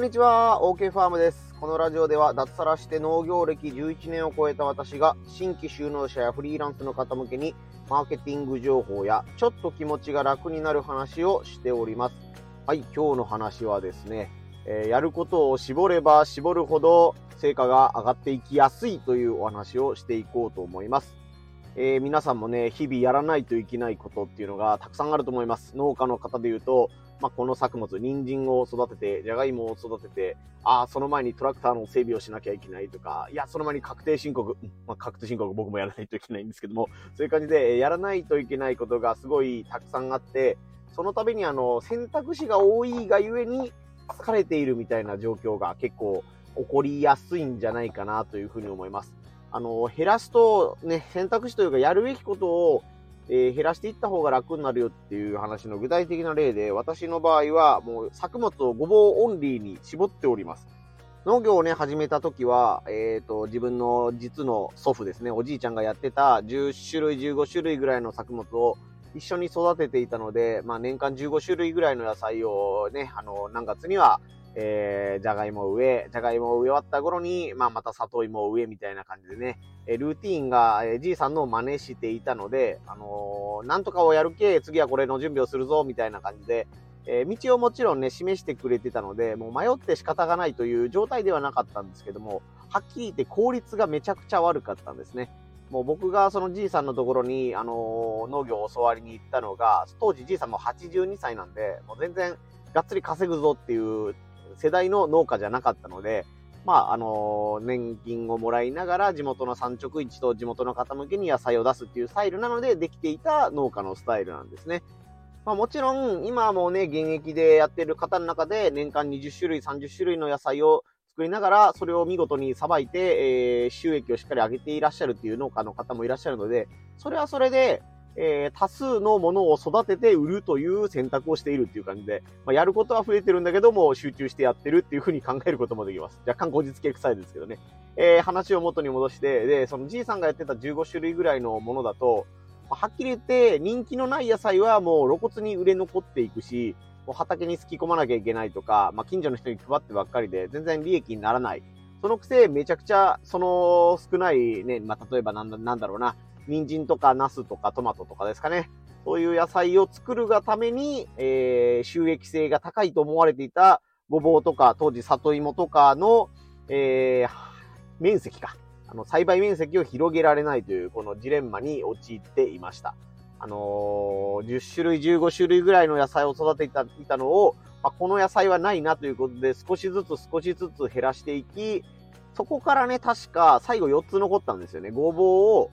んにちは、OK ファームです。このラジオでは脱サラして農業歴11年を超えた私が新規就農者やフリーランスの方向けにマーケティング情報やちょっと気持ちが楽になる話をしております。はい、今日の話はですね、えー、やることを絞れば絞るほど成果が上がっていきやすいというお話をしていこうと思います。えー、皆さんもね、日々やらないといけないことっていうのがたくさんあると思います。農家の方で言うと、まあ、この作物、人参を育てて、じゃがいもを育てて、ああ、その前にトラクターの整備をしなきゃいけないとか、いや、その前に確定申告、まあ、確定申告僕もやらないといけないんですけども、そういう感じで、やらないといけないことがすごいたくさんあって、その度にあの、選択肢が多いがゆえに疲れているみたいな状況が結構起こりやすいんじゃないかなというふうに思います。あの、減らすと、ね、選択肢というかやるべきことを、えー、減らしていった方が楽になるよっていう話の具体的な例で、私の場合はもう作物をごぼうオンリーに絞っております。農業をね、始めた時は、えっ、ー、と、自分の実の祖父ですね、おじいちゃんがやってた10種類、15種類ぐらいの作物を一緒に育てていたので、まあ年間15種類ぐらいの野菜をね、あの、何月にはえー、じゃがいもを植え、じゃがいもを植え終わった頃に、まあ、また里芋を植えみたいな感じでね、えルーティーンが、えじいさんの真似していたので、あのー、なんとかをやるけ、次はこれの準備をするぞ、みたいな感じで、えー、道をもちろんね、示してくれてたので、もう迷って仕方がないという状態ではなかったんですけども、はっきり言って効率がめちゃくちゃ悪かったんですね。もう僕がそのじいさんのところに、あの農業を教わりに行ったのが、当時じいさんも82歳なんで、もう全然がっつり稼ぐぞっていう世代の農家じゃなかったので、まあ、あの年金をもらいながら地元の産直市と地元の方向けに野菜を出すっていうスタイルなのでできていた農家のスタイルなんですね。まあ、もちろん、今もね、現役でやってる方の中で年間20種類、30種類の野菜を作りながら、それを見事にさばいて、えー、収益をしっかり上げていらっしゃるっていう農家の方もいらっしゃるので、それはそれで、えー、多数のものを育てて売るという選択をしているっていう感じで、まあ、やることは増えてるんだけども、集中してやってるっていうふうに考えることもできます。若干後日系臭いですけどね。えー、話を元に戻して、で、そのじいさんがやってた15種類ぐらいのものだと、ま、はっきり言って人気のない野菜はもう露骨に売れ残っていくし、もう畑にすき込まなきゃいけないとか、まあ、近所の人に配ってばっかりで全然利益にならない。そのくせめちゃくちゃ、その少ないね、まあ、例えばなんだなんだろうな、人参とかナスとかトマトとかですかね。そういう野菜を作るがために、えー、収益性が高いと思われていたごぼうとか、当時里芋とかの、えー、面積か。あの、栽培面積を広げられないという、このジレンマに陥っていました。あのー、10種類、15種類ぐらいの野菜を育てていたのを、まあ、この野菜はないなということで、少しずつ少しずつ減らしていき、そこからね、確か最後4つ残ったんですよね。ごぼうを、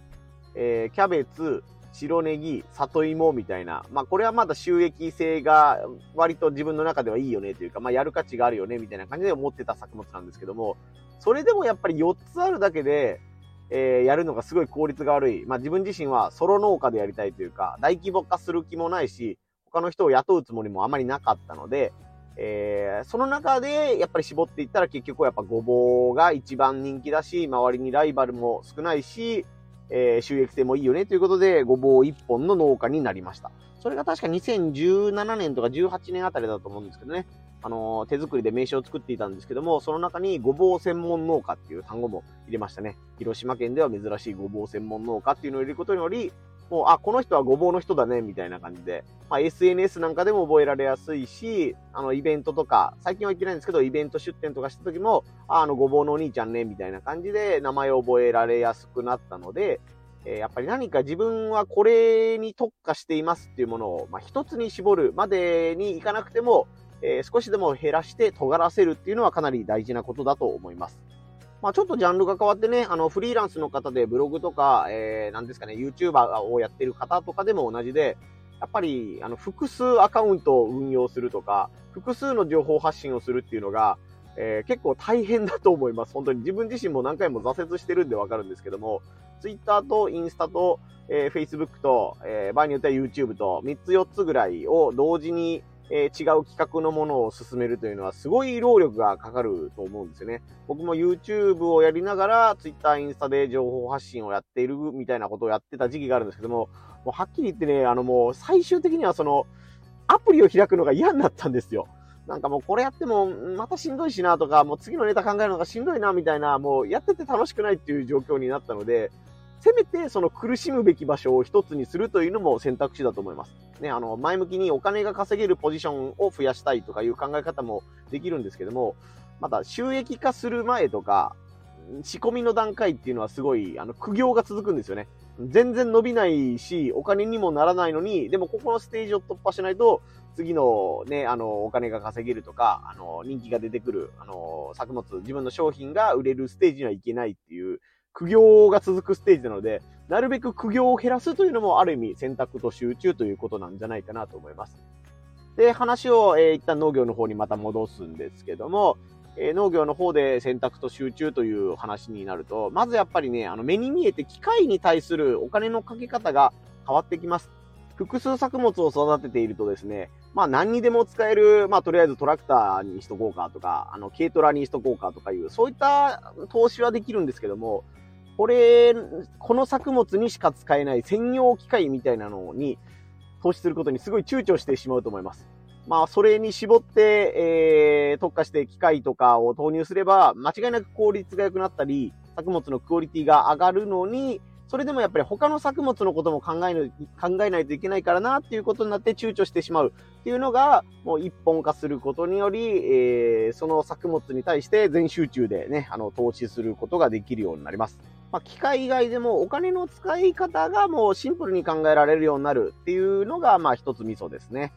えー、キャベツ、白ネギ、里芋みたいな。まあ、これはまだ収益性が割と自分の中ではいいよねというか、まあ、やる価値があるよねみたいな感じで思ってた作物なんですけども、それでもやっぱり4つあるだけで、えー、やるのがすごい効率が悪い。まあ、自分自身はソロ農家でやりたいというか、大規模化する気もないし、他の人を雇うつもりもあまりなかったので、えー、その中でやっぱり絞っていったら結局はやっぱごぼうが一番人気だし、周りにライバルも少ないし、えー、収益性もいいよねということで、ごぼう1本の農家になりました。それが確か2017年とか18年あたりだと思うんですけどね。あのー、手作りで名刺を作っていたんですけども、その中にごぼう専門農家っていう単語も入れましたね。広島県では珍しいごぼう専門農家っていうのを入れることにより、もう、あ、この人はごぼうの人だね、みたいな感じで、まあ、SNS なんかでも覚えられやすいし、あの、イベントとか、最近は行ってないんですけど、イベント出店とかした時も、あ、あの、ごぼうのお兄ちゃんね、みたいな感じで名前を覚えられやすくなったので、えー、やっぱり何か自分はこれに特化していますっていうものを、まあ、一つに絞るまでにいかなくても、えー、少しでも減らして尖らせるっていうのはかなり大事なことだと思います。まあ、ちょっとジャンルが変わってね、あの、フリーランスの方でブログとか、えー、なんですかね、YouTuber をやってる方とかでも同じで、やっぱり、あの、複数アカウントを運用するとか、複数の情報発信をするっていうのが、えー、結構大変だと思います。本当に自分自身も何回も挫折してるんでわかるんですけども、Twitter とインスタと、えー、Facebook と、えー、場合によっては YouTube と3つ4つぐらいを同時にえー、違う企画のものを進めるというのはすごい労力がかかると思うんですよね。僕も YouTube をやりながら Twitter、インスタで情報発信をやっているみたいなことをやってた時期があるんですけども、もうはっきり言ってね、あのもう最終的にはそのアプリを開くのが嫌になったんですよ。なんかもうこれやってもまたしんどいしなとか、もう次のネタ考えるのがしんどいなみたいな、もうやってて楽しくないっていう状況になったので、せめてその苦しむべき場所を一つにするというのも選択肢だと思います。ね、あの、前向きにお金が稼げるポジションを増やしたいとかいう考え方もできるんですけども、また収益化する前とか、仕込みの段階っていうのはすごい、あの、苦行が続くんですよね。全然伸びないし、お金にもならないのに、でもここのステージを突破しないと、次のね、あの、お金が稼げるとか、あの、人気が出てくる、あの、作物、自分の商品が売れるステージにはいけないっていう、苦行が続くステージなので、なるべく苦行を減らすというのもある意味選択と集中ということなんじゃないかなと思います。で、話を、えー、一旦農業の方にまた戻すんですけども、えー、農業の方で選択と集中という話になると、まずやっぱりね、あの目に見えて機械に対するお金のかけ方が変わってきます。複数作物を育てているとですね、まあ何にでも使える、まあとりあえずトラクターにしとこうかとか、あの軽トラにしとこうかとかいう、そういった投資はできるんですけども、これ、この作物にしか使えない専用機械みたいなのに投資することにすごい躊躇してしまうと思います。まあ、それに絞って、えー、特化して機械とかを投入すれば、間違いなく効率が良くなったり、作物のクオリティが上がるのに、それでもやっぱり他の作物のことも考えない考えないといけないからなっていうことになって躊躇してしまうっていうのが、もう一本化することにより、えー、その作物に対して全集中でね、あの、投資することができるようになります。まあ、機械以外でもお金の使い方がもうシンプルに考えられるようになるっていうのが、まあ一つミソですね。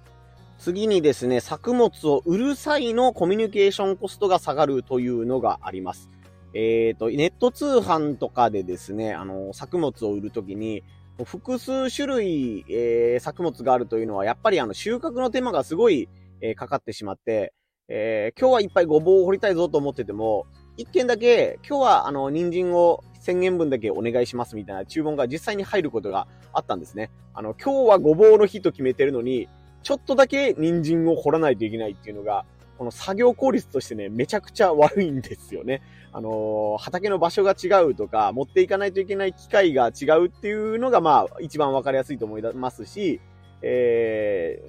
次にですね、作物を売る際のコミュニケーションコストが下がるというのがあります。えっ、ー、と、ネット通販とかでですね、あの、作物を売るときに、複数種類、えー、作物があるというのは、やっぱりあの、収穫の手間がすごい、えー、かかってしまって、えー、今日はいっぱいごぼうを掘りたいぞと思ってても、一件だけ、今日はあの、人参を1000円分だけお願いしますみたいな注文が実際に入ることがあったんですね。あの、今日はごぼうの日と決めてるのに、ちょっとだけ人参を掘らないといけないっていうのが、この作業効率としてね、めちゃくちゃ悪いんですよね。あのー、畑の場所が違うとか、持っていかないといけない機械が違うっていうのが、まあ、一番わかりやすいと思いますし、え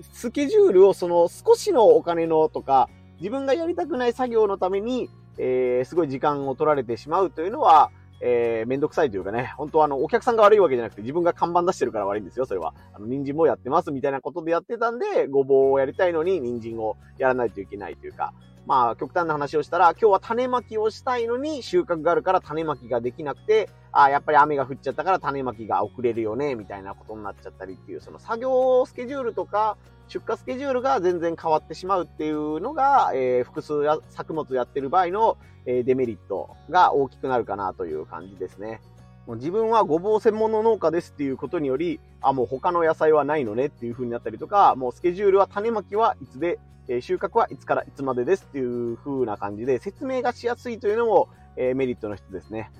ー、スケジュールをその少しのお金のとか、自分がやりたくない作業のために、えー、すごい時間を取られてしまうというのは、えー、めんどくさいというかね、本当はあの、お客さんが悪いわけじゃなくて、自分が看板出してるから悪いんですよ、それは。あの、人参もやってますみたいなことでやってたんで、ごぼうをやりたいのに、人参をやらないといけないというか、まあ、極端な話をしたら、今日は種まきをしたいのに収穫があるから種まきができなくて、あやっぱり雨が降っちゃったから種まきが遅れるよね、みたいなことになっちゃったりっていう、その作業スケジュールとか、出荷スケジュールが全然変わってしまうっていうのが、えー、複数や作物やってる場合の、え、デメリットが大きくなるかなという感じですね。自分はごぼう専門の農家ですっていうことにより、あ、もう他の野菜はないのねっていう風になったりとか、もうスケジュールは種まきはいつで、え、収穫はいつからいつまでですっていう風な感じで説明がしやすいというのも、え、メリットの一つですね。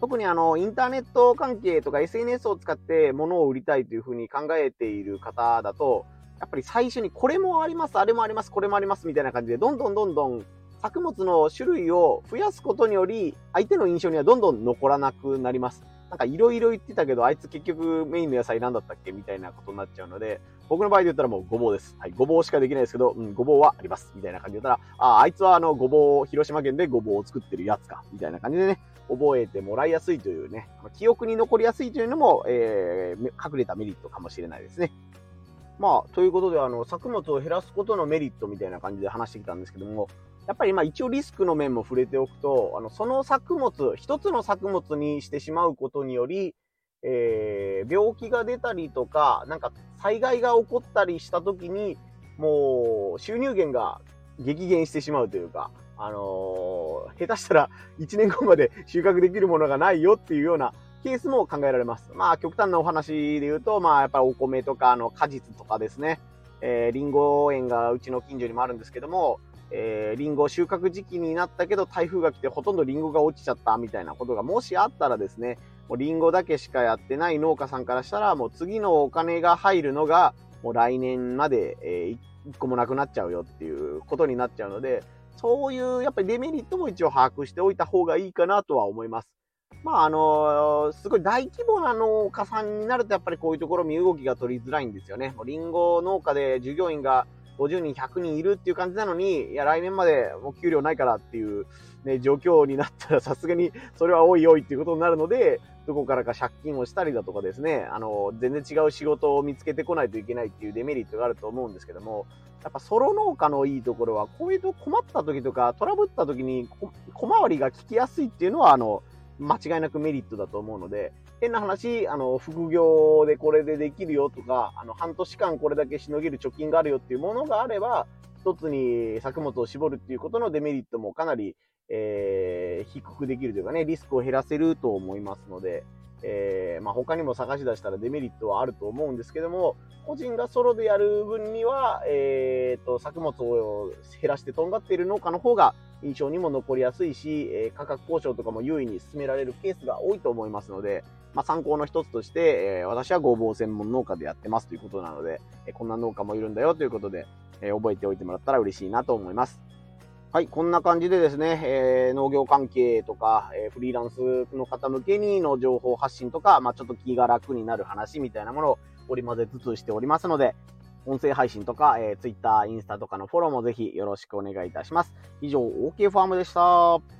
特にあの、インターネット関係とか SNS を使って物を売りたいという風に考えている方だと、やっぱり最初にこれもあります、あれもあります、これもありますみたいな感じで、どんどんどんどん作物の種類を増やすことにより、相手の印象にはどんどん残らなくなります。なんかいろいろ言ってたけど、あいつ結局メインの野菜何だったっけみたいなことになっちゃうので、僕の場合で言ったらもうごぼうです。はい、ごぼうしかできないですけど、うん、ごぼうはあります。みたいな感じで言ったら、ああ、あいつはあの、ごぼう、広島県でごぼうを作ってるやつか。みたいな感じでね、覚えてもらいやすいというね、記憶に残りやすいというのも、えー、隠れたメリットかもしれないですね。まあ、ということで、あの、作物を減らすことのメリットみたいな感じで話してきたんですけども、やっぱりまあ一応リスクの面も触れておくと、あの、その作物、一つの作物にしてしまうことにより、えー、病気が出たりとか、なんか災害が起こったりした時に、もう収入源が激減してしまうというか、あのー、下手したら1年後まで収穫できるものがないよっていうようなケースも考えられます。まあ、極端なお話で言うと、まあ、やっぱりお米とか、の、果実とかですね、えー、リンゴ園がうちの近所にもあるんですけども、えー、リンゴ収穫時期になったけど、台風が来てほとんどリンゴが落ちちゃったみたいなことがもしあったらですね、もうリンゴだけしかやってない農家さんからしたら、もう次のお金が入るのが、もう来年まで、えー、1個もなくなっちゃうよっていうことになっちゃうので、そういうやっぱりデメリットも一応把握しておいた方がいいかなとは思います。まあ、あの、すごい大規模な農家さんになると、やっぱりこういうところ身動きが取りづらいんですよね。もうリンゴ農家で従業員が50人、100人いるっていう感じなのに、いや、来年までもう給料ないからっていう、ね、状況になったらさすがにそれはおいおいっていうことになるので、どこからか借金をしたりだとかですね、あの、全然違う仕事を見つけてこないといけないっていうデメリットがあると思うんですけども、やっぱソロ農家のいいところは、こういうと困った時とかトラブった時に小回りが効きやすいっていうのは、あの、間違いなくメリットだと思うので、変な話、あの、副業でこれでできるよとか、あの、半年間これだけしのげる貯金があるよっていうものがあれば、一つに作物を絞るっていうことのデメリットもかなり、えー、低くできるというかね、リスクを減らせると思いますので、えー、まあ、他にも探し出したらデメリットはあると思うんですけども、個人がソロでやる分には、えー、と、作物を減らしてとんがっている農家の方が印象にも残りやすいし、え価格交渉とかも優位に進められるケースが多いと思いますので、まあ、参考の一つとして、え私はごぼう専門農家でやってますということなので、えこんな農家もいるんだよということで、え覚えておいてもらったら嬉しいなと思います。はい、こんな感じでですね、えー、農業関係とか、えー、フリーランスの方向けにの情報発信とか、まあ、ちょっと気が楽になる話みたいなものを織り交ぜつつしておりますので、音声配信とか、えー、Twitter、インスタとかのフォローもぜひよろしくお願いいたします。以上、OK ファームでした。